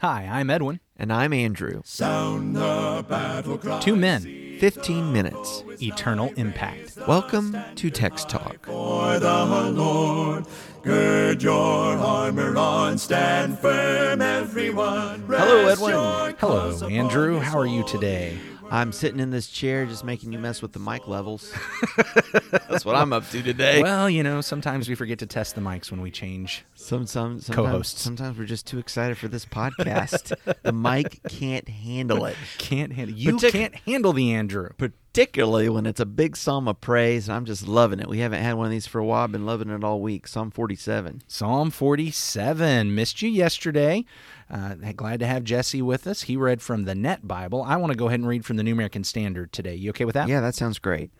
Hi, I'm Edwin. And I'm Andrew. Sound the battle cry. Two men, 15 minutes. eternal impact. Welcome to Text Talk. For the Lord, gird your armor on, stand firm, everyone. Hello, Edwin. Hello, Andrew. How are you today? I'm sitting in this chair just making you mess with the mic levels. That's what I'm up to today. Well, you know, sometimes we forget to test the mics when we change. some, some, sometimes, Co-hosts. Sometimes we're just too excited for this podcast. the mic can't handle it, Can't handle you Partic- can't handle the Andrew. particularly when it's a big psalm of praise. And I'm just loving it. We haven't had one of these for a while. I've been loving it all week. Psalm 47. Psalm 47. Missed you yesterday. Uh, glad to have Jesse with us. He read from the Net Bible. I want to go ahead and read from the New American Standard today. You okay with that? Yeah, that sounds great.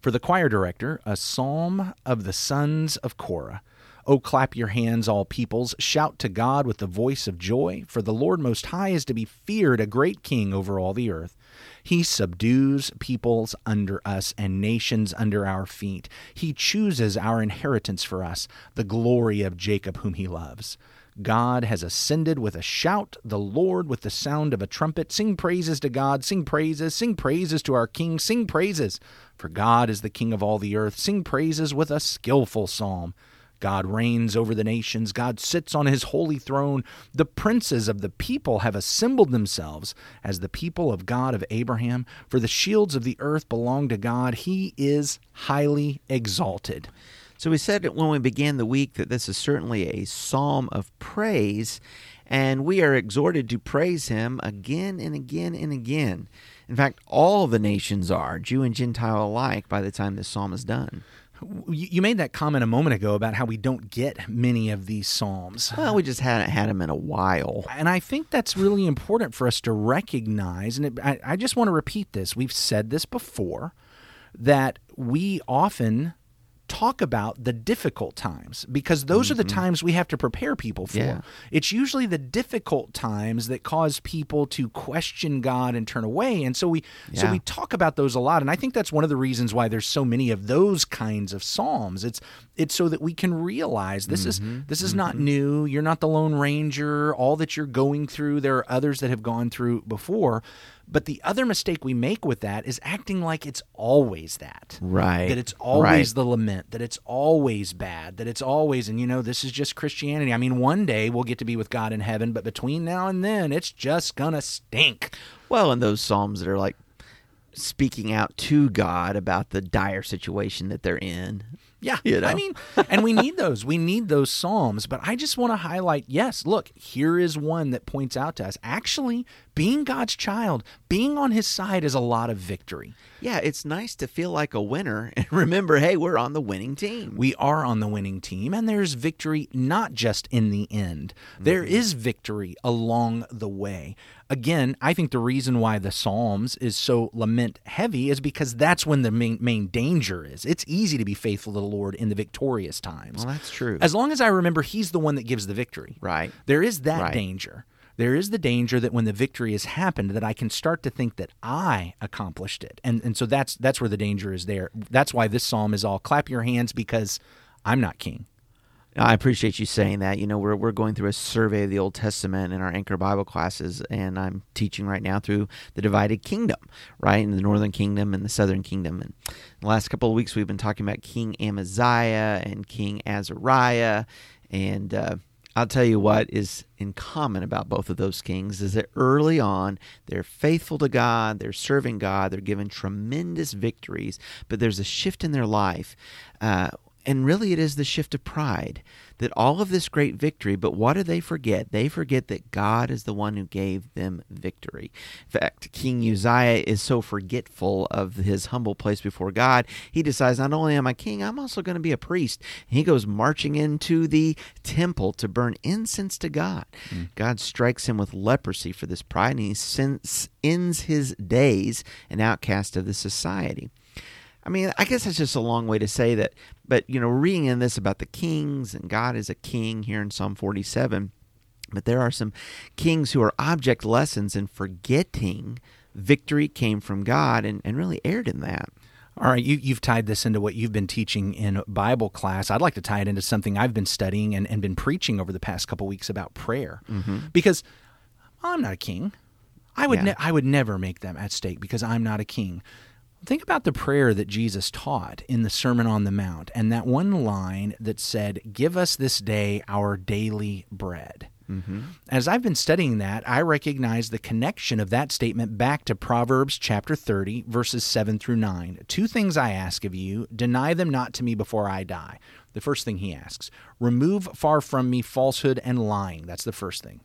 For the choir director, a psalm of the sons of Korah. O clap your hands, all peoples. Shout to God with the voice of joy. For the Lord Most High is to be feared, a great king over all the earth. He subdues peoples under us and nations under our feet. He chooses our inheritance for us, the glory of Jacob, whom he loves. God has ascended with a shout, the Lord with the sound of a trumpet. Sing praises to God, sing praises, sing praises to our King, sing praises. For God is the King of all the earth. Sing praises with a skillful psalm. God reigns over the nations. God sits on his holy throne. The princes of the people have assembled themselves as the people of God of Abraham. For the shields of the earth belong to God. He is highly exalted. So we said when we began the week that this is certainly a psalm of praise, and we are exhorted to praise him again and again and again. In fact, all the nations are, Jew and Gentile alike, by the time this psalm is done. You made that comment a moment ago about how we don't get many of these psalms. Well, we just hadn't had them in a while. And I think that's really important for us to recognize. And it, I, I just want to repeat this. We've said this before that we often talk about the difficult times because those are the mm-hmm. times we have to prepare people for. Yeah. It's usually the difficult times that cause people to question God and turn away. And so we so we talk about those a lot and I think that's one of the reasons why there's so many of those kinds of psalms. It's it's so that we can realize this is mm-hmm. this is not mm-hmm. new. You're not the lone ranger. All that you're going through, there are others that have gone through before. But the other mistake we make with that is acting like it's always that. Right. That it's always Right. the lament, that it's always bad, that it's always, and you know, this is just Christianity. I mean, one day we'll get to be with God in heaven, but between now and then, it's just gonna stink. Well, and those psalms that are like speaking out to God about the dire situation that they're in. Yeah. You know? I mean, and we need those. We need those Psalms. But I just want to highlight yes, look, here is one that points out to us actually, being God's child, being on his side is a lot of victory. Yeah, it's nice to feel like a winner and remember, hey, we're on the winning team. We are on the winning team, and there's victory not just in the end. There mm-hmm. is victory along the way. Again, I think the reason why the Psalms is so lament heavy is because that's when the main, main danger is. It's easy to be faithful to the Lord in the victorious times. Well, that's true. As long as I remember He's the one that gives the victory. Right. There is that Right. danger. There is the danger that when the victory has happened, that I can start to think that I accomplished it, and and so that's that's where the danger is. There. That's why this psalm is all clap your hands because I'm not king. I appreciate you saying that. You know, we're we're going through a survey of the Old Testament in our Anchor Bible classes, and I'm teaching right now through the divided kingdom, right, in the Northern Kingdom and the Southern Kingdom. And the last couple of weeks, we've been talking about King Amaziah and King Azariah, and uh, I'll tell you what is in common about both of those kings is that early on they're faithful to God, they're serving God, they're given tremendous victories, but there's a shift in their life. Uh, and really, it is the shift of pride that all of this great victory, but what do they forget? They forget that God is the one who gave them victory. In fact, King Uzziah is so forgetful of his humble place before God, he decides, not only am I king, I'm also going to be a priest. He goes marching into the temple to burn incense to God. Hmm. God strikes him with leprosy for this pride, and he sins, ends his days an outcast of the society. I mean, I guess that's just a long way to say that. But, you know, reading in this about the kings and God is a king here in Psalm 47, but there are some kings who are object lessons in forgetting victory came from God and, and really erred in that. All right, you, you've tied this into what you've been teaching in Bible class. I'd like to tie it into something I've been studying and, and been preaching over the past couple weeks about prayer. Mm-hmm. Because I'm not a king. I would Yeah. ne- I would never make them at stake because I'm not a king. Think about the prayer that Jesus taught in the Sermon on the Mount and that one line that said, Give us this day our daily bread. Mm-hmm. As I've been studying that, I recognize the connection of that statement back to Proverbs chapter 30, verses 7 through 9. Two things I ask of you, deny them not to me before I die. The first thing he asks, remove far from me falsehood and lying. That's the first thing.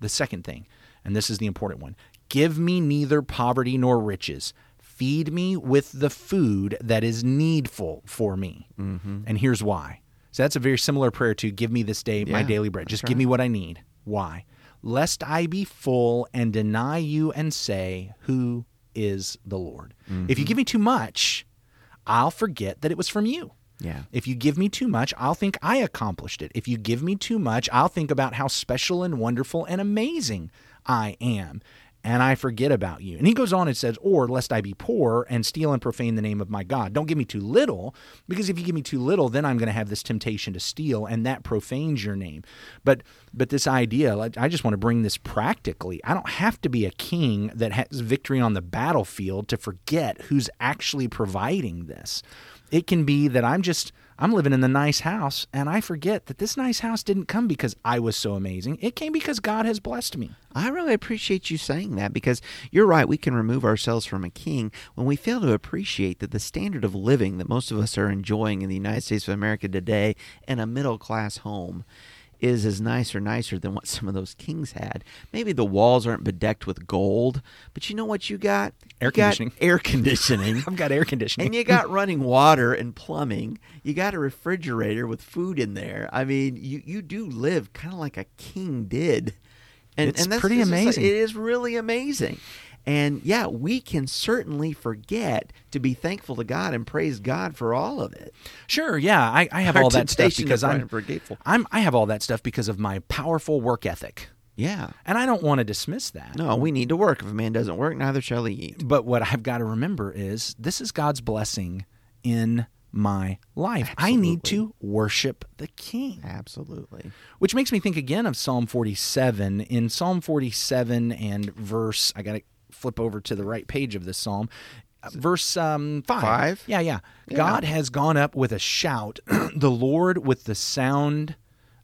The second thing, and this is the important one, give me neither poverty nor riches. Feed me with the food that is needful for me. Mm-hmm. And here's why. So that's a very similar prayer to give me this day my daily bread. Just that's give right. me what I need. Why? Lest I be full and deny you and say, Who is the Lord? If you give me too much, I'll forget that it was from you. Yeah. If you give me too much, I'll think I accomplished it. If you give me too much, I'll think about how special and wonderful and amazing I am. And I forget about you. And he goes on and says, Or lest I be poor and steal and profane the name of my God. Don't give me too little, because if you give me too little, then I'm going to have this temptation to steal, and that profanes your name. But but this idea, I just want to bring this practically. I don't have to be a king that has victory on the battlefield to forget who's actually providing this. It can be that I'm just I'm living in the nice house and I forget that this nice house didn't come because I was so amazing. It came because God has blessed me. I really appreciate you saying that because you're right. We can remove ourselves from a king when we fail to appreciate that the standard of living that most of us are enjoying in the United States of America today in a middle class home is as nice or nicer than what some of those kings had. Maybe the walls aren't bedecked with gold, but you know what you got? Air You got conditioning. Air conditioning. I've got air conditioning. And you got running water and plumbing. You got a refrigerator with food in there. I mean, you, you do live kind of like a king did. And, It's and that's pretty is like- amazing. it is really amazing. And yeah, we can certainly forget to be thankful to God and praise God for all of it. Sure, yeah, I, I have Our all that stuff because I'm. I'm I have all that stuff because of my powerful work ethic. Yeah. And I don't want to dismiss that. No, we need to work. If a man doesn't work, neither shall he eat. But what I've got to remember is this is God's blessing in my life. I need to worship the King. Absolutely. Which makes me think again of Psalm 47. In Psalm 47 and verse, I got to flip over to the right page of this psalm. Verse um, 5. Five? Yeah, yeah. God has gone up with a shout, the Lord with the sound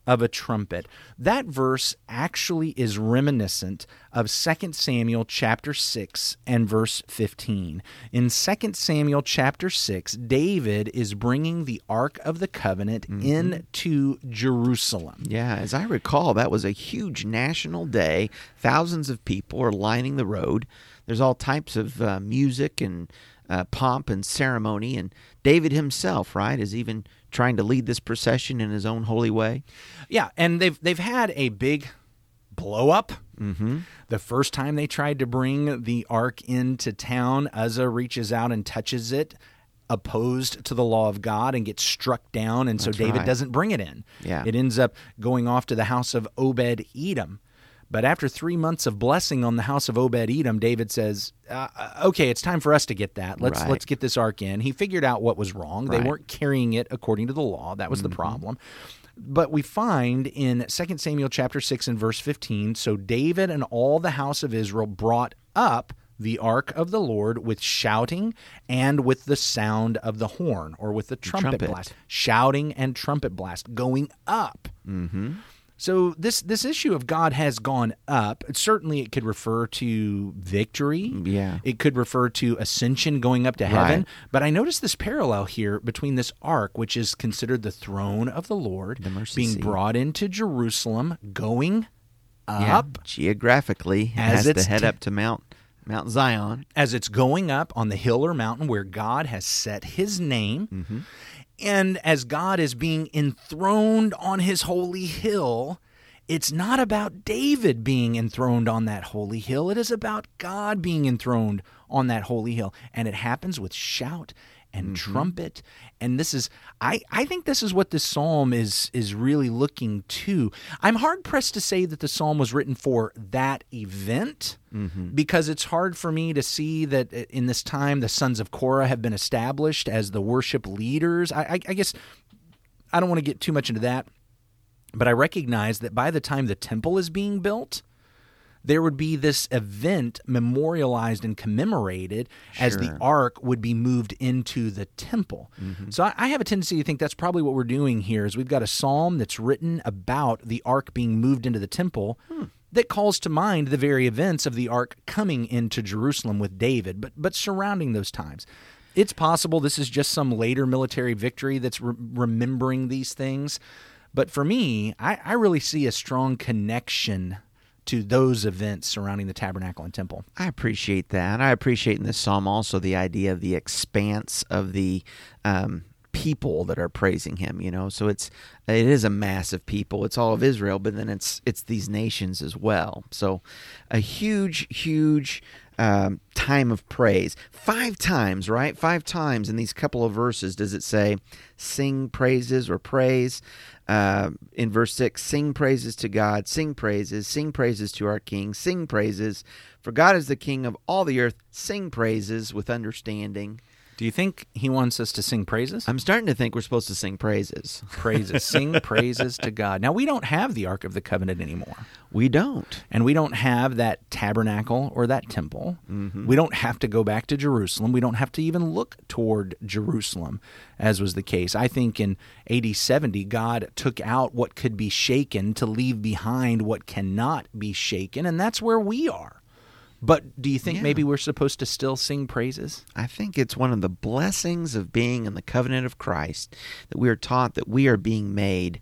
of a trumpet. That verse actually is reminiscent of 2 Samuel chapter 6 and verse 15. In 2 Samuel chapter 6, David is bringing the Ark of the Covenant into Jerusalem. Yeah, as I recall, that was a huge national day. Thousands of people are lining the road. There's all types of uh, music and uh, pomp and ceremony. And David himself, right, is even trying to lead this procession in his own holy way. Yeah, and they've they've had a big blow up. Mm-hmm. The first time they tried to bring the ark into town, Uzzah reaches out and touches it, opposed to the law of God, and gets struck down, and so That's David right. doesn't bring it in. Yeah. it ends up going off to the house of Obed Edom. But after three months of blessing on the house of Obed Edom, David says, uh, "Okay, it's time for us to get that. Let's Right. let's get this ark in." He figured out what was wrong. They weren't carrying it according to the law. That was the problem. But we find in 2 Samuel chapter 6 and verse 15, so David and all the house of Israel brought up the ark of the Lord with shouting and with the sound of the horn or with the trumpet, trumpet. blast, shouting and trumpet blast going up. Mm-hmm. So this this issue of God has gone up. Certainly, it could refer to victory. Yeah. It could refer to ascension, going up to heaven. Right. But I notice this parallel here between this ark, which is considered the throne of the Lord, The being seat. brought into Jerusalem, going Yeah, up geographically, As to it's head t- up to Mount Mount Zion. as it's going up on the hill or mountain where God has set his name. Mm-hmm. And as God is being enthroned on his holy hill, it's not about David being enthroned on that holy hill. It is about God being enthroned on that holy hill. And it happens with shout and mm-hmm. trumpet. And this is I, I think this is what this psalm is is really looking to. I'm hard pressed to say that the psalm was written for that event mm-hmm. because it's hard for me to see that in this time the sons of Korah have been established as the worship leaders. I, I, I guess I don't want to get too much into that, but I recognize that by the time the temple is being built, there would be this event memorialized and commemorated as the ark would be moved into the temple. Mm-hmm. So I, I have a tendency to think that's probably what we're doing here is we've got a psalm that's written about the ark being moved into the temple hmm. that calls to mind the very events of the ark coming into Jerusalem with David, but but surrounding those times. It's possible this is just some later military victory that's re- remembering these things. But for me, I, I really see a strong connection to those events surrounding the tabernacle and temple. I appreciate that. I appreciate in this psalm also the idea of the expanse of the um, people that are praising him. You know, so it's it is a massive people. It's all of Israel, but then it's it's these nations as well. So a huge, huge um, time of praise. Five times, right? Five times in these couple of verses does it say sing praises or praise. Uh, in verse 6, sing praises to God, sing praises, sing praises to our King, sing praises. For God is the King of all the earth, sing praises with understanding. Do you think he wants us to sing praises? I'm starting to think we're supposed to sing praises. praises, sing praises to God. Now we don't have the Ark of the Covenant anymore. We don't. and we don't have that tabernacle or that temple. Mm-hmm. We don't have to go back to Jerusalem. We don't have to even look toward Jerusalem, as was the case. I think in AD 70, God took out what could be shaken to leave behind what cannot be shaken, and that's where we are. But do you think Yeah. maybe we're supposed to still sing praises? I think it's one of the blessings of being in the covenant of Christ that we are taught that we are being made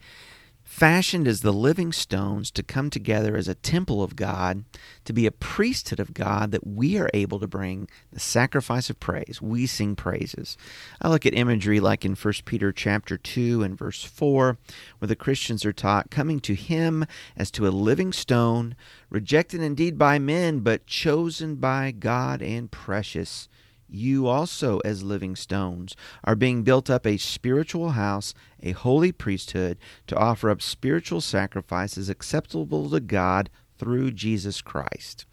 fashioned as the living stones to come together as a temple of God, to be a priesthood of God, that we are able to bring the sacrifice of praise. We sing praises. I look at imagery like in 1 Peter chapter 2 and verse 4, where the Christians are taught coming to him as to a living stone, rejected indeed by men, but chosen by God and precious you also, as living stones, are being built up a spiritual house, a holy priesthood, to offer up spiritual sacrifices acceptable to God through Jesus Christ.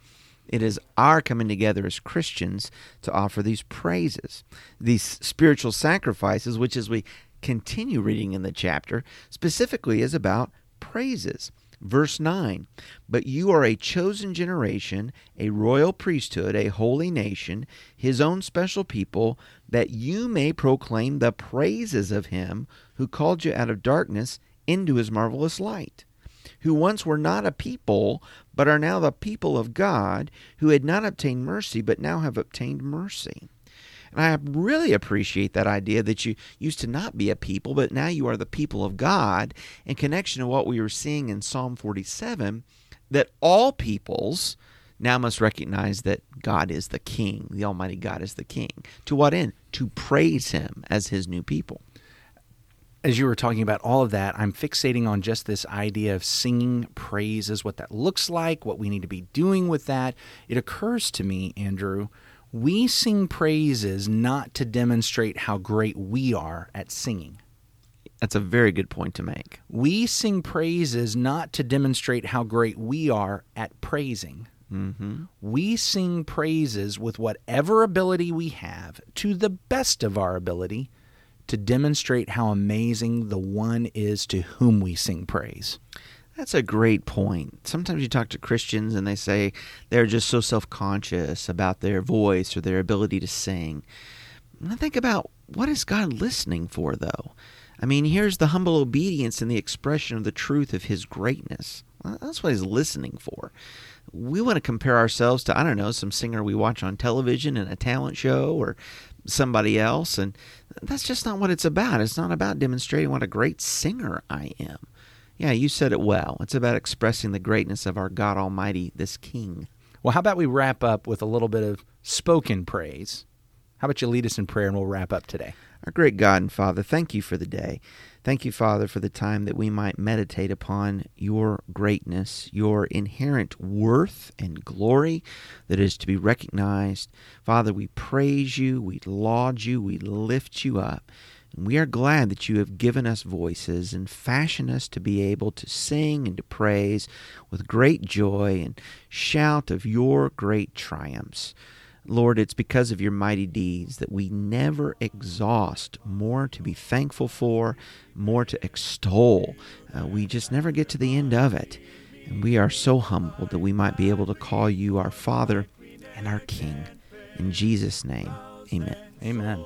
It is our coming together as Christians to offer these praises, these spiritual sacrifices, which, as we continue reading in the chapter, specifically is about praises. Verse 9 But you are a chosen generation, a royal priesthood, a holy nation, his own special people, that you may proclaim the praises of him who called you out of darkness into his marvelous light who once were not a people, but are now the people of God, who had not obtained mercy, but now have obtained mercy. And I really appreciate that idea that you used to not be a people, but now you are the people of God, in connection to what we were seeing in Psalm 47, that all peoples now must recognize that God is the King, the Almighty God is the King. To what end? To praise Him as His new people. as you were talking about all of that, I'm fixating on just this idea of singing praises, what that looks like, what we need to be doing with that. It occurs to me, Andrew, we sing praises not to demonstrate how great we are at singing. That's a very good point to make. We sing praises not to demonstrate how great we are at praising. Mm-hmm. We sing praises with whatever ability we have to the best of our ability to demonstrate how amazing the one is to whom we sing praise. That's a great point. Sometimes you talk to Christians and they say they're just so self conscious about their voice or their ability to sing. And I think about what is God listening for, though? I mean, here's the humble obedience and the expression of the truth of His greatness. Well, that's what He's listening for. We want to compare ourselves to, I don't know, some singer we watch on television in a talent show or somebody else. And that's just not what it's about. It's not about demonstrating what a great singer I am. Yeah, you said it well. It's about expressing the greatness of our God Almighty, this King. Well, how about we wrap up with a little bit of spoken praise? How about you lead us in prayer and we'll wrap up today? Our great God and Father, thank you for the day. Thank you, Father, for the time that we might meditate upon your greatness, your inherent worth and glory that is to be recognized. Father, we praise you, we laud you, we lift you up. We are glad that you have given us voices and fashioned us to be able to sing and to praise with great joy and shout of your great triumphs. Lord, it's because of your mighty deeds that we never exhaust more to be thankful for, more to extol. Uh, we just never get to the end of it. And we are so humbled that we might be able to call you our Father and our King. In Jesus' name, amen. Amen.